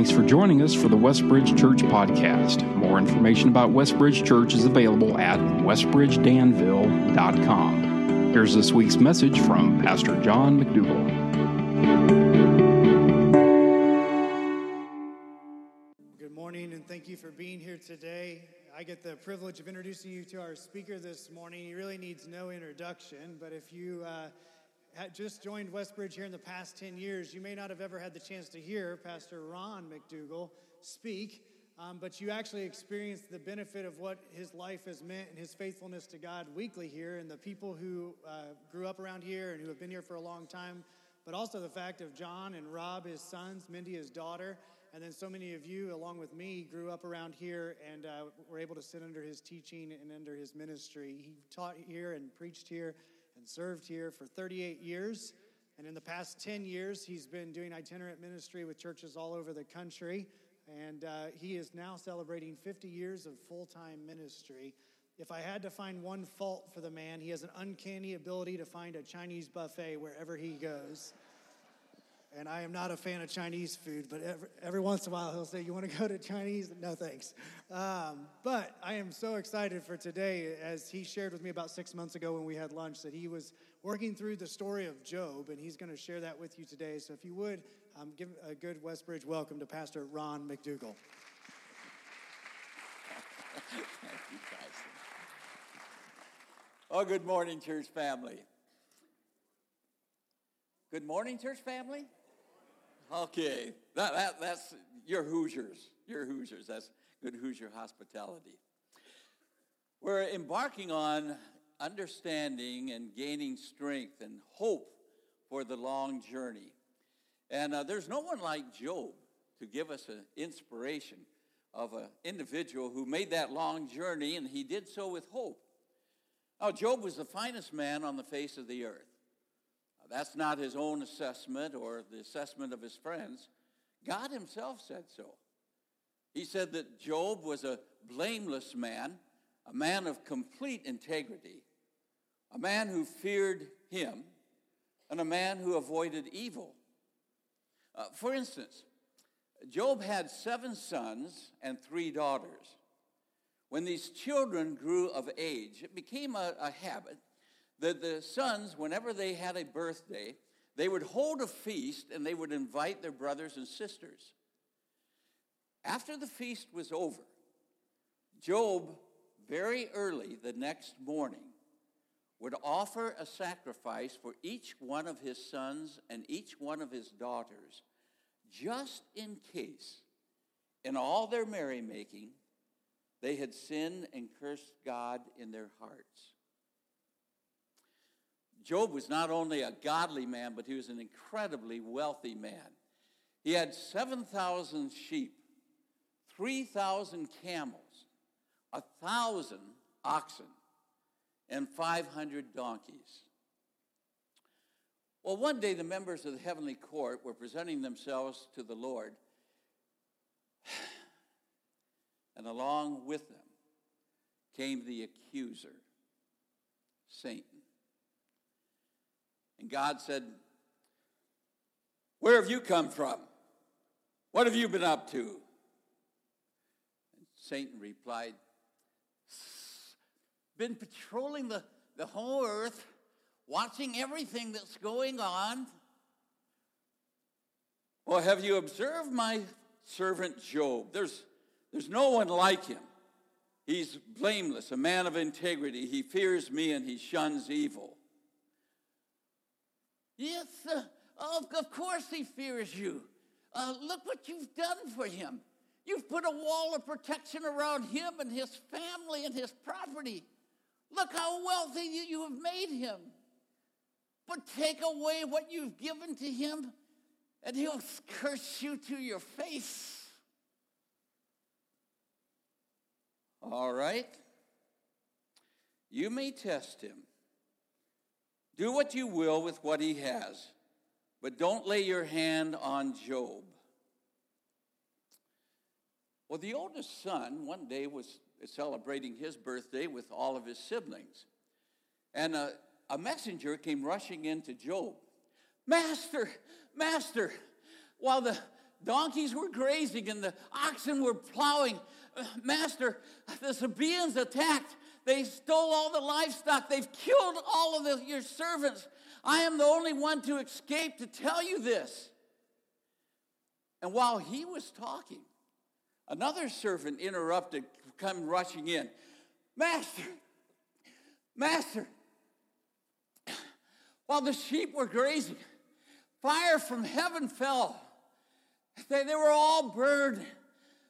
Thanks for joining us for the Westbridge Church podcast. More information about Westbridge Church is available at westbridgedanville.com. Here's this week's message from Pastor John McDougall. Good morning, and thank you for being here today. I get the privilege of introducing you to our speaker this morning. He really needs no introduction, but if you uh, just joined Westbridge here in the past 10 years, you may not have ever had the chance to hear Pastor Ron McDougall speak, um, but you actually experienced the benefit of what his life has meant and his faithfulness to God weekly here, and the people who uh, grew up around here and who have been here for a long time, but also the fact of John and Rob, his sons, Mindy, his daughter. And then so many of you, along with me, grew up around here and uh, were able to sit under his teaching and under his ministry. He taught here and preached here and served here for 38 years. And in the past 10 years, he's been doing itinerant ministry with churches all over the country. And uh, he is now celebrating 50 years of full time ministry. If I had to find one fault for the man, he has an uncanny ability to find a Chinese buffet wherever he goes. And I am not a fan of Chinese food, but every, every once in a while he'll say, You want to go to Chinese? No, thanks. Um, but I am so excited for today, as he shared with me about six months ago when we had lunch, that he was working through the story of Job, and he's going to share that with you today. So if you would, um, give a good Westbridge welcome to Pastor Ron McDougall. Thank you. Oh, good morning, church family. Good morning, church family. Okay, that, that, that's your Hoosiers. Your Hoosiers. That's good Hoosier hospitality. We're embarking on understanding and gaining strength and hope for the long journey. And uh, there's no one like Job to give us an inspiration of an individual who made that long journey, and he did so with hope. Now, Job was the finest man on the face of the earth. That's not his own assessment or the assessment of his friends. God himself said so. He said that Job was a blameless man, a man of complete integrity, a man who feared him, and a man who avoided evil. Uh, for instance, Job had seven sons and three daughters. When these children grew of age, it became a, a habit that the sons, whenever they had a birthday, they would hold a feast and they would invite their brothers and sisters. After the feast was over, Job, very early the next morning, would offer a sacrifice for each one of his sons and each one of his daughters, just in case, in all their merrymaking, they had sinned and cursed God in their hearts. Job was not only a godly man, but he was an incredibly wealthy man. He had 7,000 sheep, 3,000 camels, 1,000 oxen, and 500 donkeys. Well, one day the members of the heavenly court were presenting themselves to the Lord, and along with them came the accuser, Satan. And God said, Where have you come from? What have you been up to? And Satan replied, Been patrolling the, the whole earth, watching everything that's going on. Well, have you observed my servant Job? There's, there's no one like him. He's blameless, a man of integrity. He fears me and he shuns evil. Yes, uh, of, of course he fears you. Uh, look what you've done for him. You've put a wall of protection around him and his family and his property. Look how wealthy you, you have made him. But take away what you've given to him, and he'll curse you to your face. All right? You may test him do what you will with what he has, but don't lay your hand on Job. Well, the oldest son one day was celebrating his birthday with all of his siblings. And a, a messenger came rushing into Job. Master, Master, while the, donkeys were grazing and the oxen were plowing. Uh, Master, the Sabaeans attacked. They stole all the livestock. They've killed all of the, your servants. I am the only one to escape to tell you this. And while he was talking, another servant interrupted, come rushing in. Master, Master, while the sheep were grazing, fire from heaven fell. They, they were all burned.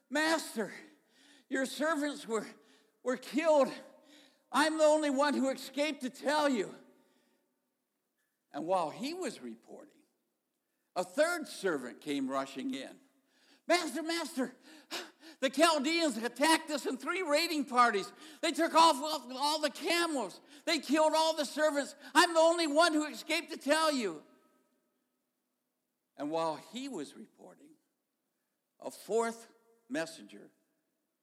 Master, your servants were, were killed. I'm the only one who escaped to tell you. And while he was reporting, a third servant came rushing in. Master, Master, the Chaldeans attacked us in three raiding parties. They took off all the camels. They killed all the servants. I'm the only one who escaped to tell you. And while he was reporting, a fourth messenger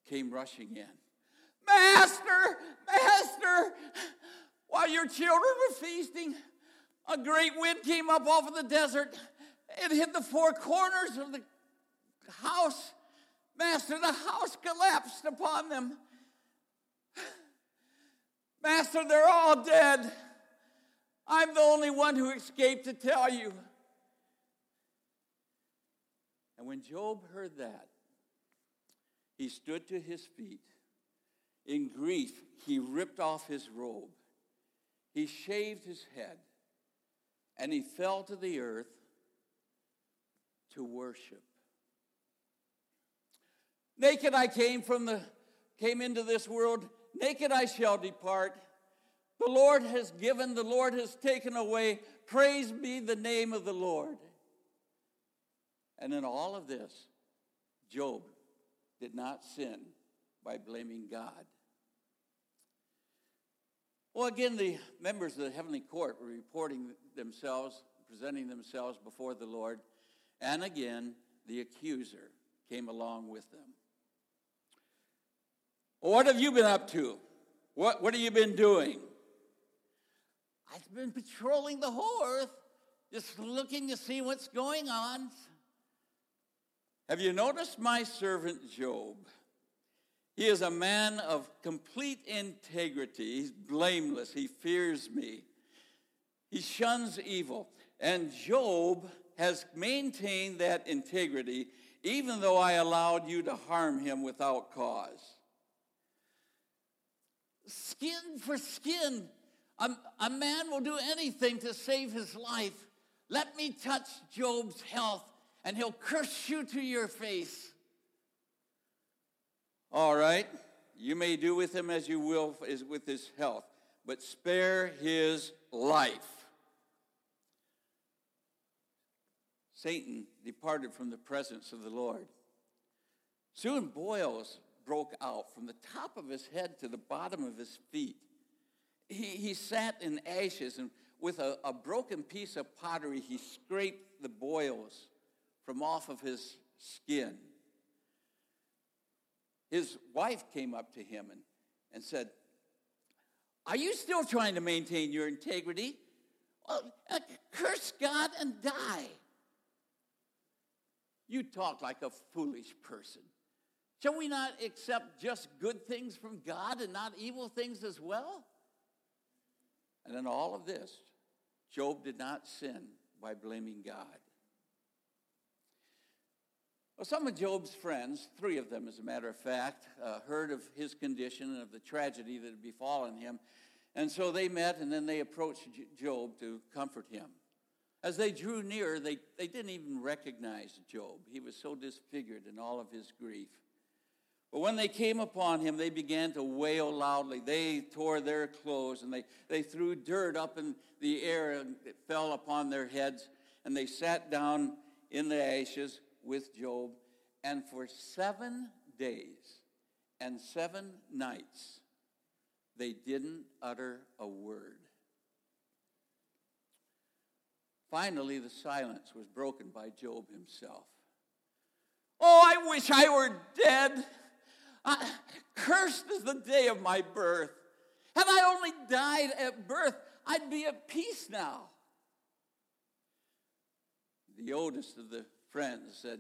came rushing in. Master, Master, while your children were feasting, a great wind came up off of the desert. It hit the four corners of the house. Master, the house collapsed upon them. Master, they're all dead. I'm the only one who escaped to tell you. And when Job heard that, he stood to his feet. In grief, he ripped off his robe. He shaved his head and he fell to the earth to worship. Naked I came from the came into this world, naked I shall depart. The Lord has given, the Lord has taken away. Praise be the name of the Lord. And in all of this, Job did not sin by blaming God. Well, again, the members of the heavenly court were reporting themselves, presenting themselves before the Lord, and again, the accuser came along with them. What have you been up to? What, what have you been doing? I've been patrolling the whole earth, just looking to see what's going on. Have you noticed my servant Job? He is a man of complete integrity. He's blameless. He fears me. He shuns evil. And Job has maintained that integrity even though I allowed you to harm him without cause. Skin for skin. A, a man will do anything to save his life. Let me touch Job's health and he'll curse you to your face. All right, you may do with him as you will is with his health, but spare his life. Satan departed from the presence of the Lord. Soon boils broke out from the top of his head to the bottom of his feet. He, he sat in ashes, and with a, a broken piece of pottery, he scraped the boils from off of his skin. His wife came up to him and, and said, Are you still trying to maintain your integrity? Well, uh, curse God and die. You talk like a foolish person. Shall we not accept just good things from God and not evil things as well? And in all of this, Job did not sin by blaming God. Well, some of Job's friends, three of them as a matter of fact, uh, heard of his condition and of the tragedy that had befallen him. And so they met and then they approached Job to comfort him. As they drew near, they, they didn't even recognize Job. He was so disfigured in all of his grief. But when they came upon him, they began to wail loudly. They tore their clothes and they, they threw dirt up in the air and it fell upon their heads. And they sat down in the ashes with Job, and for seven days and seven nights, they didn't utter a word. Finally, the silence was broken by Job himself. Oh, I wish I were dead. I, cursed is the day of my birth. Had I only died at birth, I'd be at peace now. The oldest of the friends said,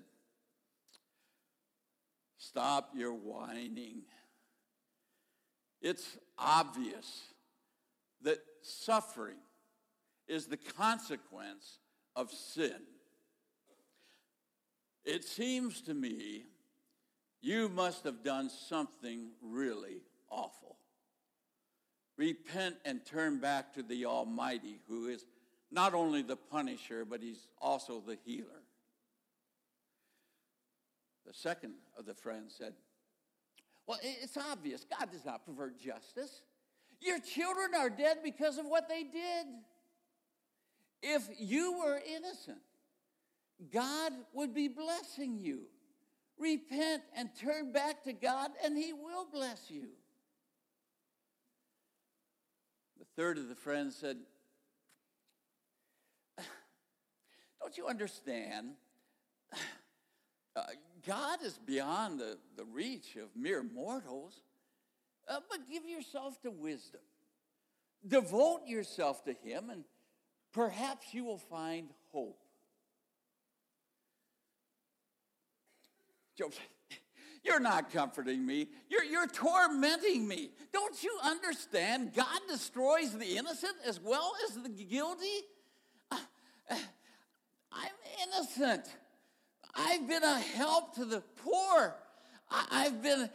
Stop your whining. It's obvious that suffering is the consequence of sin. It seems to me you must have done something really awful. Repent and turn back to the Almighty, who is not only the punisher, but he's also the healer. The second of the friends said, Well, it's obvious. God does not pervert justice. Your children are dead because of what they did. If you were innocent, God would be blessing you. Repent and turn back to God, and He will bless you. The third of the friends said, Don't you understand? Uh, God is beyond the, the reach of mere mortals. Uh, but give yourself to wisdom. Devote yourself to Him, and perhaps you will find hope. Job You're not comforting me. You're, you're tormenting me. Don't you understand? God destroys the innocent as well as the guilty. Uh, uh, I'm innocent. I've been a help to the poor. I, have been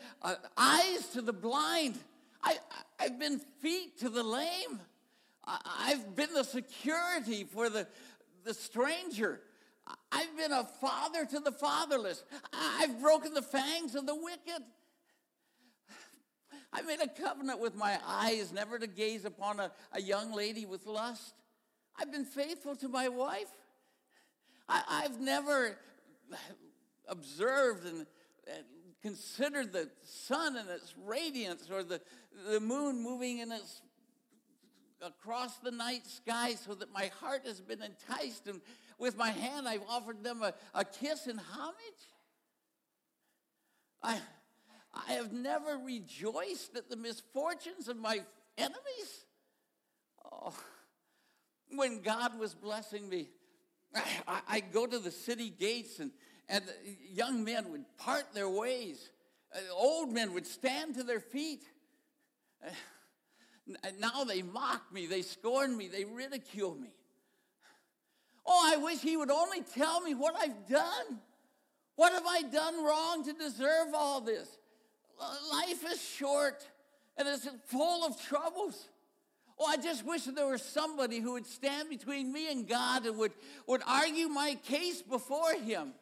eyes to the blind. I, I've been feet to the lame. I, have been the security for the, the stranger. I've been a father to the fatherless. I've broken the fangs of the wicked. I made a covenant with my eyes never to gaze upon a, a young lady with lust. I've been faithful to my wife. I, have never observed and, and, considered the sun and its radiance or the, the moon moving in its across the night sky so that my heart has been enticed and with my hand I've offered them a, a kiss in homage. I, I have never rejoiced at the misfortunes of my enemies. Oh, when God was blessing me, I, go to the city gates and, and young men would part their ways. Uh, old men would stand to their feet. Uh, now they mock me, they scorn me, they ridicule me. Oh, I wish he would only tell me what I've done. What have I done wrong to deserve all this? Life is short and it's full of troubles. Oh, I just wish there was somebody who would stand between me and God and would, would argue my case before Him.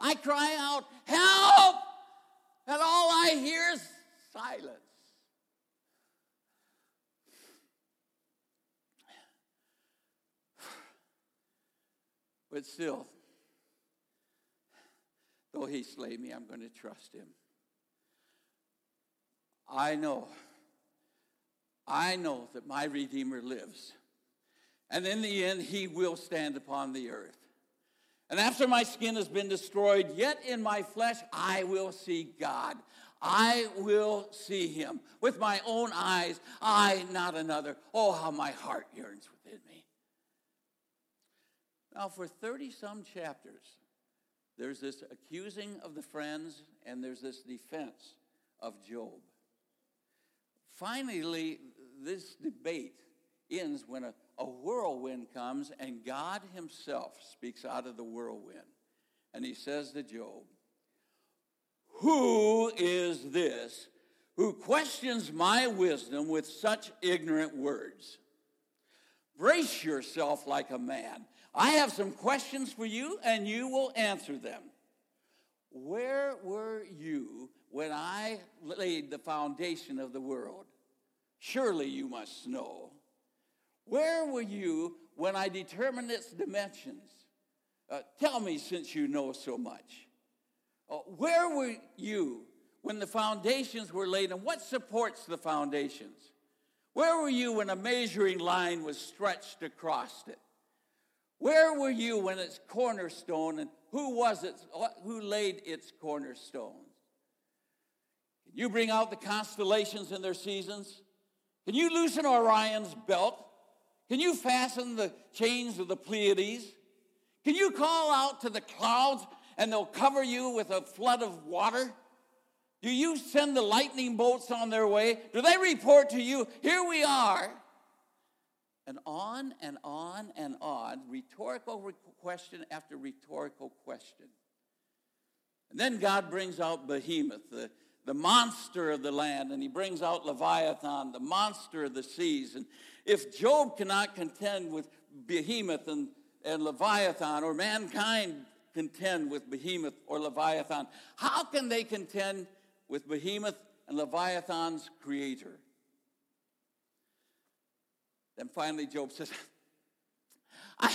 I cry out, Help! And all I hear is silence. But still, though he slay me, I'm going to trust him. I know, I know that my Redeemer lives. And in the end, he will stand upon the earth. And after my skin has been destroyed, yet in my flesh I will see God. I will see him with my own eyes, I, not another. Oh, how my heart yearns within me. Now, for 30 some chapters, there's this accusing of the friends and there's this defense of Job. Finally, this debate ends when a, a whirlwind comes and God Himself speaks out of the whirlwind. And He says to Job, Who is this who questions my wisdom with such ignorant words? Brace yourself like a man I have some questions for you, and you will answer them. Where were you when I laid the foundation of the world? Surely you must know. Where were you when I determined its dimensions? Uh, tell me since you know so much. Uh, where were you when the foundations were laid and what supports the foundations? Where were you when a measuring line was stretched across it? Where were you when its cornerstone and who was it who laid its cornerstone? Can you bring out the constellations in their seasons? Can you loosen Orion's belt? Can you fasten the chains of the Pleiades? Can you call out to the clouds and they'll cover you with a flood of water? Do you send the lightning bolts on their way? Do they report to you, here we are? And on and on and on, rhetorical question after rhetorical question. And then God brings out Behemoth, the, the monster of the land, and he brings out Leviathan, the monster of the seas. And if Job cannot contend with Behemoth and, and Leviathan, or mankind contend with Behemoth or Leviathan, how can they contend with Behemoth and Leviathan's creator. Then finally, Job says, I,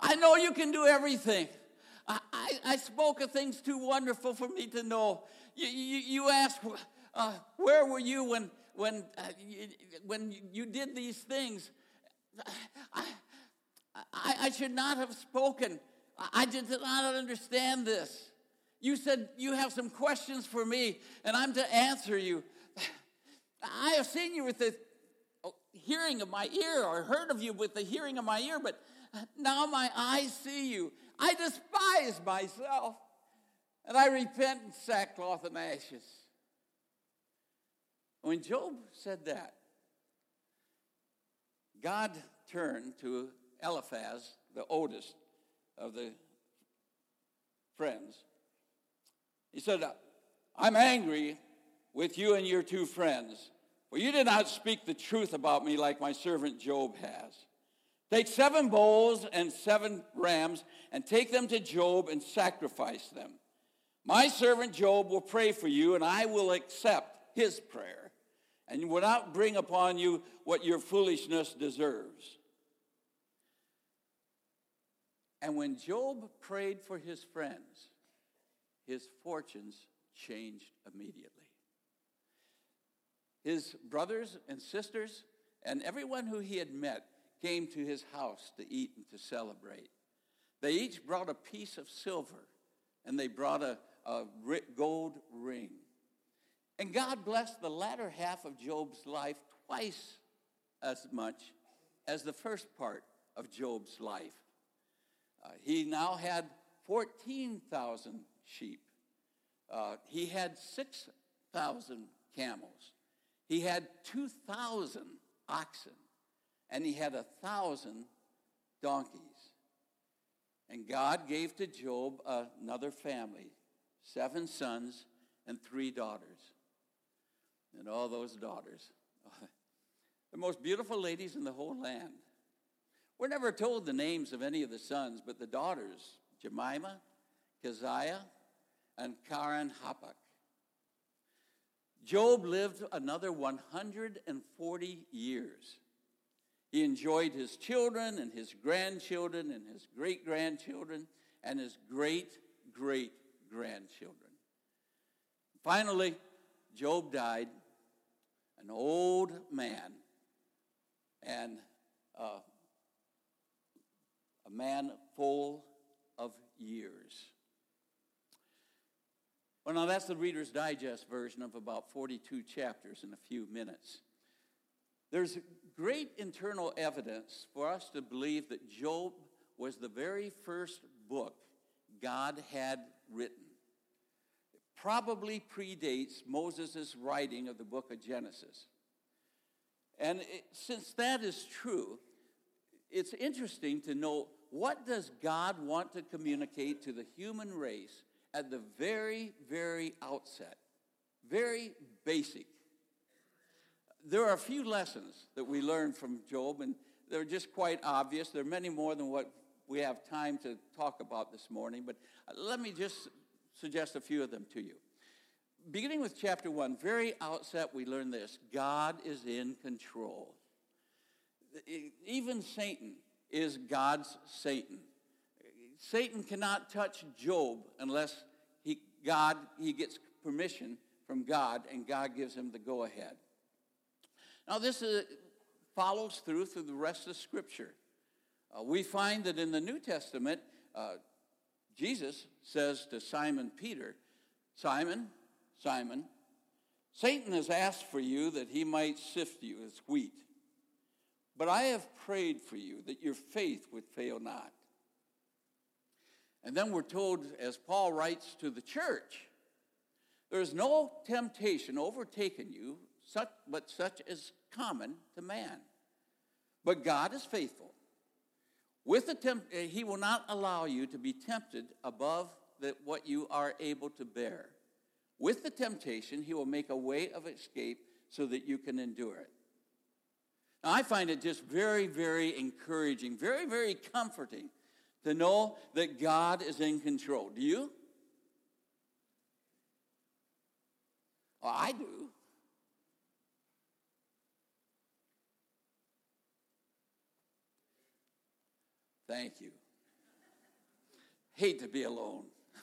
I know you can do everything. I, I, I spoke of things too wonderful for me to know. You, you, you asked, uh, where were you when, when, uh, you, when you did these things? I, I, I should not have spoken. I did not understand this. You said you have some questions for me, and I'm to answer you. I have seen you with the hearing of my ear, or heard of you with the hearing of my ear, but now my eyes see you. I despise myself, and I repent in sackcloth and ashes. When Job said that, God turned to Eliphaz, the oldest of the friends, he said, I'm angry with you and your two friends, for you did not speak the truth about me like my servant Job has. Take seven bulls and seven rams and take them to Job and sacrifice them. My servant Job will pray for you, and I will accept his prayer, and will not bring upon you what your foolishness deserves. And when Job prayed for his friends, his fortunes changed immediately. His brothers and sisters and everyone who he had met came to his house to eat and to celebrate. They each brought a piece of silver and they brought a, a gold ring. And God blessed the latter half of Job's life twice as much as the first part of Job's life. Uh, he now had 14,000 sheep. Uh, he had 6,000 camels. He had 2,000 oxen. And he had a thousand donkeys. And God gave to Job another family seven sons and three daughters. And all those daughters, the most beautiful ladies in the whole land. We're never told the names of any of the sons, but the daughters, Jemima, Keziah, and Keren Happuch. Job lived another 140 years. He enjoyed his children and his grandchildren and his great grandchildren and his great great grandchildren. Finally, Job died, an old man, and uh, a man full of years. Well, now that's the Reader's Digest version of about 42 chapters in a few minutes. There's great internal evidence for us to believe that Job was the very first book God had written. Probably predates Moses' writing of the book of Genesis. And it, since that is true, it's interesting to know what does God want to communicate to the human race at the very, very outset, very basic. There are a few lessons that we learn from Job, and they're just quite obvious. There are many more than what we have time to talk about this morning, but let me just suggest a few of them to you. Beginning with chapter 1, very outset, we learn this God is in control. Even Satan is God's Satan. Satan cannot touch Job unless he, God, he gets permission from God and God gives him the go ahead. Now, this is, follows through through the rest of Scripture. Uh, we find that in the New Testament, uh, Jesus says to Simon Peter, Simon, Simon, Satan has asked for you that he might sift you as wheat. But I have prayed for you that your faith would fail not. And then we're told, as Paul writes to the church, There's no temptation overtaken you, such, but such as common to man. But God is faithful. With the temp- eh, he will not allow you to be tempted above the, what you are able to bear. With the temptation, he will make a way of escape so that you can endure it. Now, I find it just very, very encouraging, very, very comforting to know that God is in control. Do you? Well, I do. Thank you. Hate to be alone.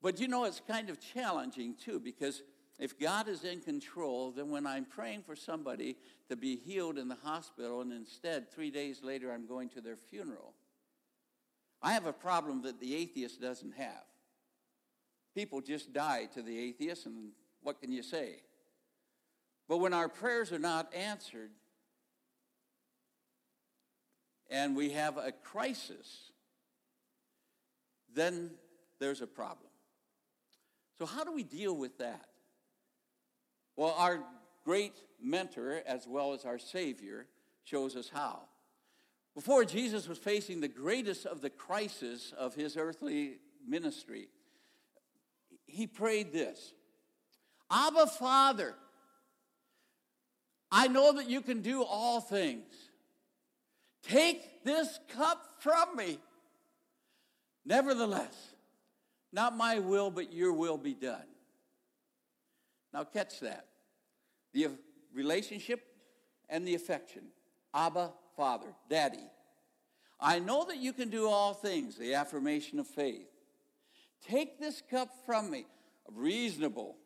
but you know, it's kind of challenging too because if God is in control, then when I'm praying for somebody to be healed in the hospital and instead three days later I'm going to their funeral, I have a problem that the atheist doesn't have. People just die to the atheist, and what can you say? But when our prayers are not answered, and we have a crisis, then there's a problem. So, how do we deal with that? Well, our great mentor, as well as our Savior, shows us how. Before Jesus was facing the greatest of the crises of his earthly ministry, he prayed this Abba, Father, I know that you can do all things. Take this cup from me. Nevertheless, not my will, but your will be done. Now, catch that. The relationship and the affection. Abba, Father, Daddy. I know that you can do all things, the affirmation of faith. Take this cup from me, a reasonable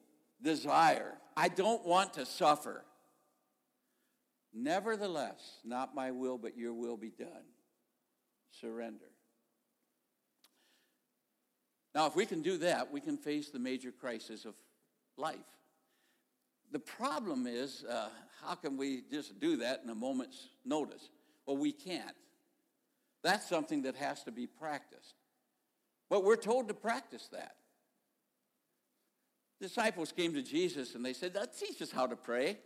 desire. I don't want to suffer. Nevertheless, not my will, but your will be done. Surrender. Now, if we can do that, we can face the major crisis of life. The problem is, uh, how can we just do that in a moment's notice? Well, we can't. That's something that has to be practiced. But we're told to practice that. Disciples came to Jesus and they said, Teach us how to pray.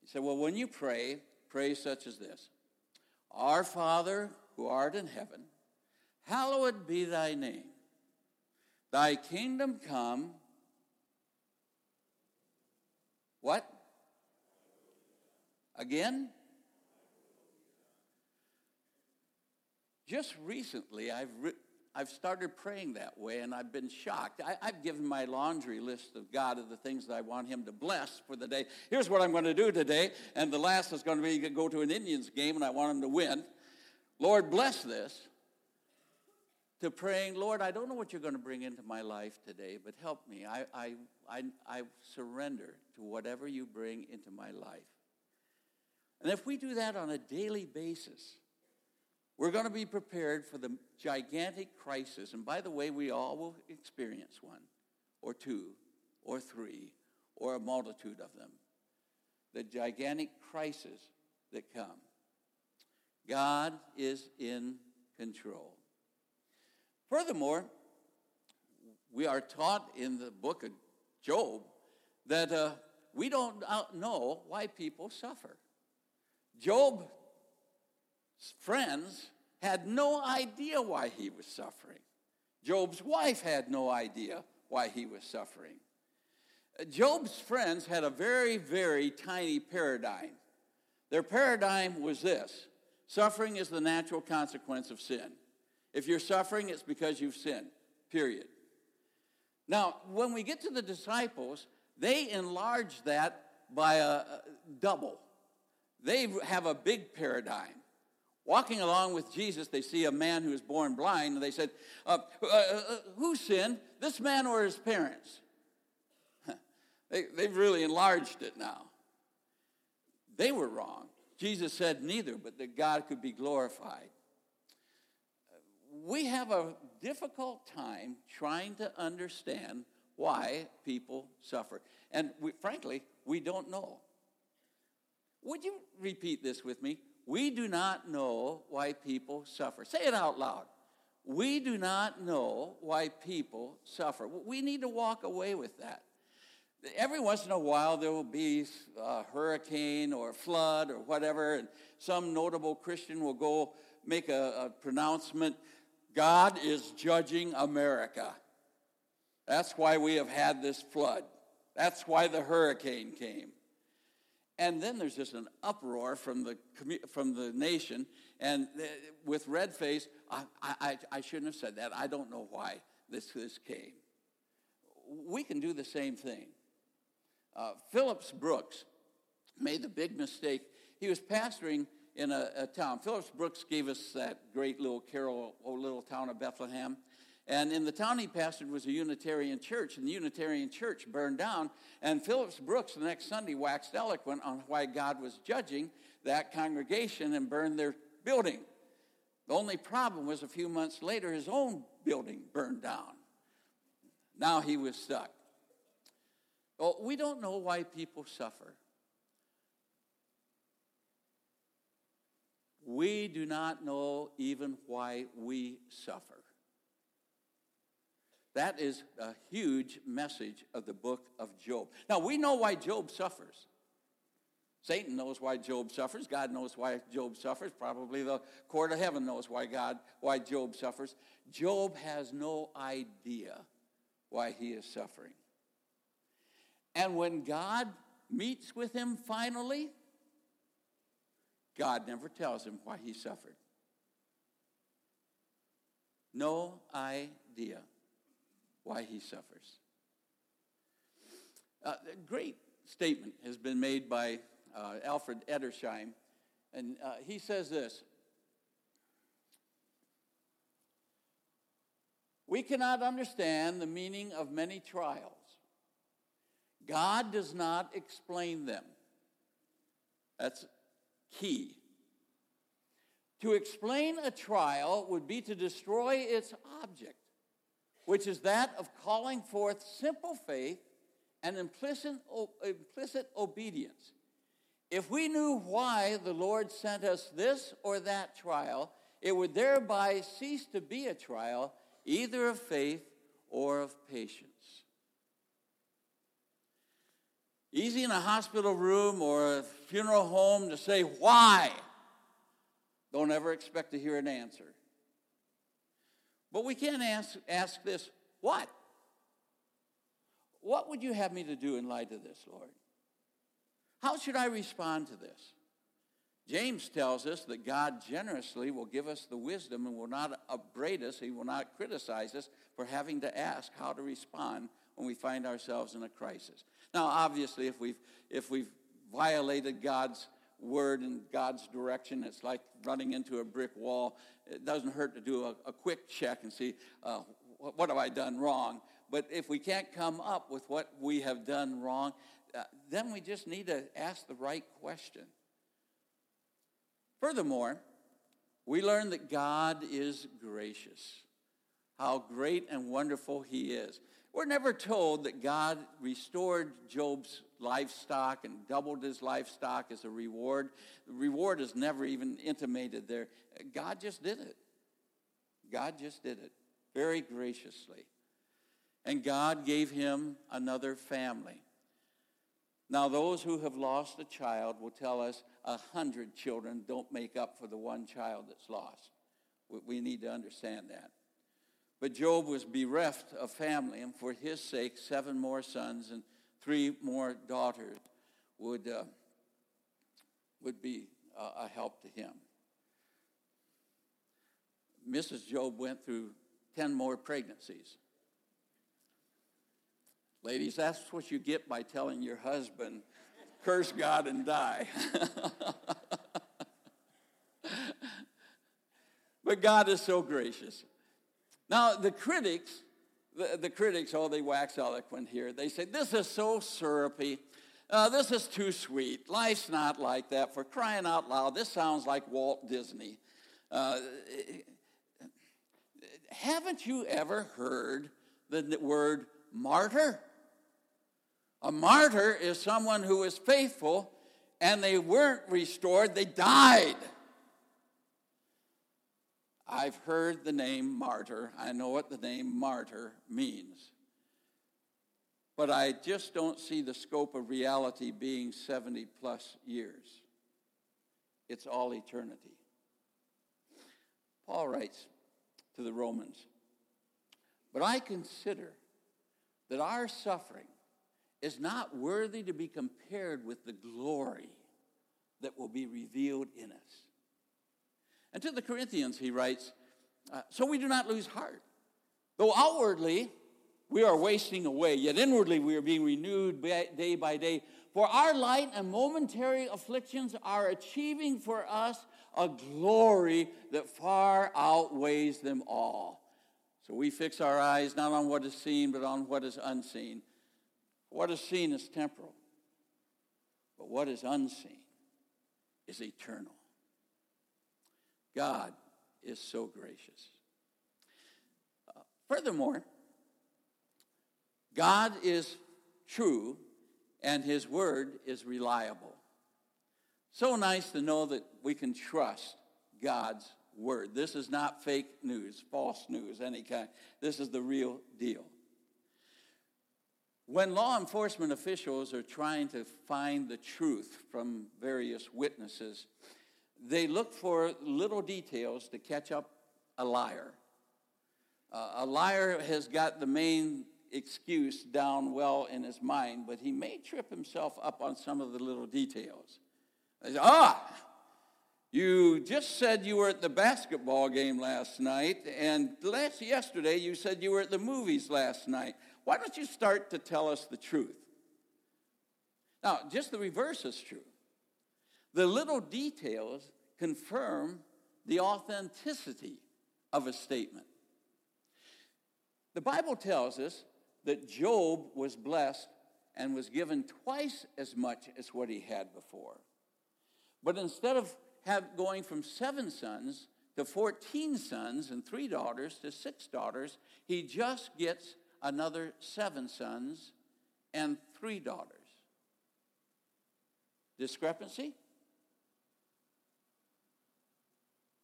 He said, Well, when you pray, pray such as this Our Father who art in heaven, hallowed be thy name. Thy kingdom come. What? Again? Just recently, I've, re- I've started praying that way, and I've been shocked. I, have given my laundry list of God of the things that I want Him to bless for the day. Here's what I'm going to do today, and the last is going to be go to an Indians game, and I want them to win. Lord, bless this. To praying, Lord, I don't know what you're going to bring into my life today, but help me. I, I, I, I surrender to whatever you bring into my life. And if we do that on a daily basis, we're going to be prepared for the gigantic crisis. And by the way, we all will experience one, or two, or three, or a multitude of them. The gigantic crisis that come. God is in control. Furthermore, we are taught in the book of Job that uh, we don't know why people suffer. Job friends had no idea why he was suffering. Job's wife had no idea why he was suffering. Uh, Job's friends had a very, very tiny paradigm. Their paradigm was this suffering is the natural consequence of sin. If you're suffering, it's because you've sinned, period. Now, when we get to the disciples, they enlarge that by a, a double. They have a big paradigm. Walking along with Jesus, they see a man who is born blind, and they said, uh, uh, uh, Who sinned, this man or his parents? they, they've really enlarged it now. They were wrong. Jesus said neither, but that God could be glorified. We have a difficult time trying to understand why people suffer. And we, frankly, we don't know. Would you repeat this with me? We do not know why people suffer. Say it out loud. We do not know why people suffer. We need to walk away with that. Every once in a while, there will be a hurricane or a flood or whatever, and some notable Christian will go make a, a pronouncement God is judging America. That's why we have had this flood. That's why the hurricane came. And then there's just an uproar from the, from the nation. And with red face, I, I, I shouldn't have said that. I don't know why this, this came. We can do the same thing. Uh, Phillips Brooks made the big mistake. He was pastoring in a, a, town. Phillips Brooks gave us that great little carol, oh, little town of Bethlehem. And in the town he pastored was a Unitarian church, and the Unitarian church burned down. And Phillips Brooks the next Sunday waxed eloquent on why God was judging that congregation and burned their building. The only problem was a few months later, his own building burned down. Now he was stuck. Well, we don't know why people suffer. We do not know even why we suffer. That is a huge message of the book of Job. Now, we know why Job suffers. Satan knows why Job suffers. God knows why Job suffers. Probably the court of heaven knows why God, why Job suffers. Job has no idea why he is suffering. And when God meets with him finally, God never tells him why he suffered. No idea why he suffers. Uh, a great statement has been made by uh, Alfred Edersheim, and uh, he says this We cannot understand the meaning of many trials. God does not explain them. That's key. To explain a trial would be to destroy its object which is that of calling forth simple faith and implicit, implicit obedience. If we knew why the Lord sent us this or that trial, it would thereby cease to be a trial, either of faith or of patience. Easy in a hospital room or a funeral home to say, why? Don't ever expect to hear an answer. But we can ask, ask this what? What would you have me to do in light of this, Lord? How should I respond to this? James tells us that God generously will give us the wisdom and will not upbraid us, he will not criticize us for having to ask how to respond when we find ourselves in a crisis. Now, obviously, if we've, if we've violated God's word and God's direction. It's like running into a brick wall. It doesn't hurt to do a, a quick check and see uh, what have I done wrong. But if we can't come up with what we have done wrong, uh, then we just need to ask the right question. Furthermore, we learn that God is gracious, how great and wonderful He is. We're never told that God restored Job's livestock and doubled his livestock as a reward. The reward is never even intimated there. God just did it. God just did it very graciously. And God gave him another family. Now, those who have lost a child will tell us a hundred children don't make up for the one child that's lost. We need to understand that. But Job was bereft of family, and for his sake, seven more sons and three more daughters would, uh, would be uh, a help to him. Mrs. Job went through 10 more pregnancies. Ladies, that's what you get by telling your husband, curse God and die. but God is so gracious. Now, the critics the, the critics, oh, they wax eloquent here. They say, this is so syrupy. Uh, this is too sweet. Life's not like that. For crying out loud, this sounds like Walt Disney. Uh, haven't you ever heard the word martyr? A martyr is someone who is faithful and they weren't restored, they died. I've heard the name martyr. I know what the name martyr means. But I just don't see the scope of reality being 70 plus years. It's all eternity. Paul writes to the Romans, But I consider that our suffering is not worthy to be compared with the glory that will be revealed in us. And to the Corinthians, he writes, uh, So we do not lose heart. Though outwardly we are wasting away, yet inwardly we are being renewed day by day. For our light and momentary afflictions are achieving for us a glory that far outweighs them all. So we fix our eyes not on what is seen, but on what is unseen. What is seen is temporal, but what is unseen is eternal. God is so gracious. Uh, furthermore, God is true and his word is reliable. So nice to know that we can trust God's word. This is not fake news, false news, any kind. This is the real deal. When law enforcement officials are trying to find the truth from various witnesses, they look for little details to catch up a liar. Uh, a liar has got the main excuse down well in his mind, but he may trip himself up on some of the little details. Say, ah, you just said you were at the basketball game last night, and last yesterday you said you were at the movies last night. Why don't you start to tell us the truth? Now, just the reverse is true. The little details confirm the authenticity of a statement. The Bible tells us that Job was blessed and was given twice as much as what he had before. But instead of have, going from seven sons to 14 sons and three daughters to six daughters, he just gets another seven sons and three daughters. Discrepancy?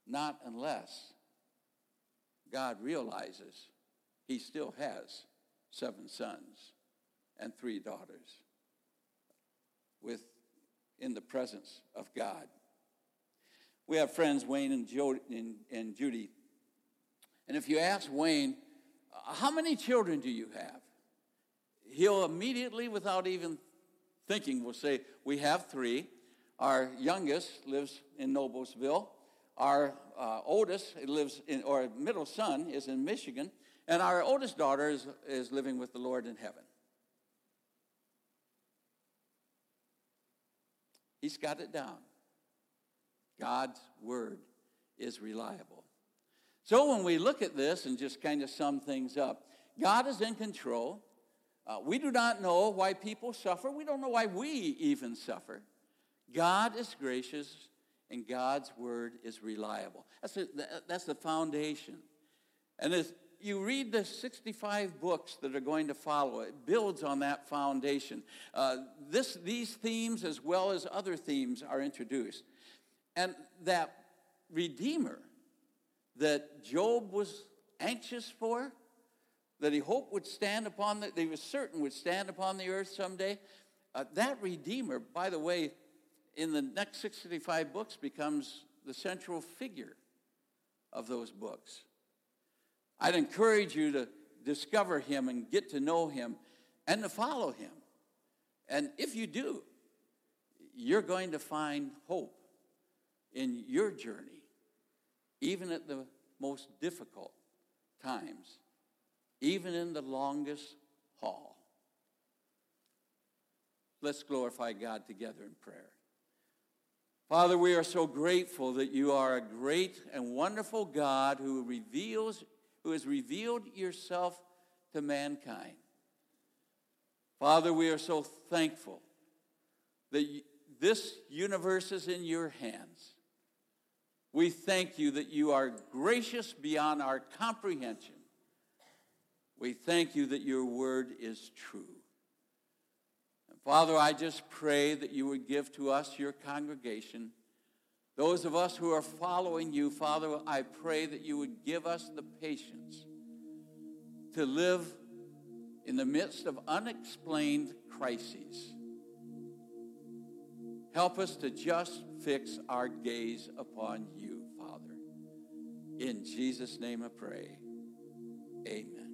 Not unless God realizes he still has seven sons and three daughters with in the presence of God. We have friends, Wayne and, and, and Judy. And if you ask Wayne, how many children do you have? He'll immediately, without even thinking, will say, We have three. Our youngest lives in Noblesville. Our uh, oldest lives in, or middle son is in Michigan. And our oldest daughter is, is living with the Lord in heaven. He's got it down. God's word is reliable. So when we look at this and just kind of sum things up, God is in control. Uh, we do not know why people suffer. We don't know why we even suffer. God is gracious and God's word is reliable. That's, that's the foundation. And as you read the 65 books that are going to follow, it builds on that foundation. Uh, this, these themes, as well as other themes, are introduced. And that Redeemer that Job was anxious for, that he hoped would stand upon the, that he was certain would stand upon the earth someday, uh, that Redeemer, by the way, in the next 65 books becomes the central figure of those books. I'd encourage you to discover him and get to know him and to follow him. And if you do, you're going to find hope in your journey, even at the most difficult times, even in the longest haul. Let's glorify God together in prayer. Father, we are so grateful that you are a great and wonderful God who reveals, who has revealed yourself to mankind. Father, we are so thankful that this universe is in your hands. We thank you that you are gracious beyond our comprehension. We thank you that your word is true. Father, I just pray that you would give to us, your congregation, Those of us who are following you, Father, I pray that you would give us the patience to live in the midst of unexplained crises. Help us to just fix our gaze upon you, Father. In Jesus' name I pray. Amen.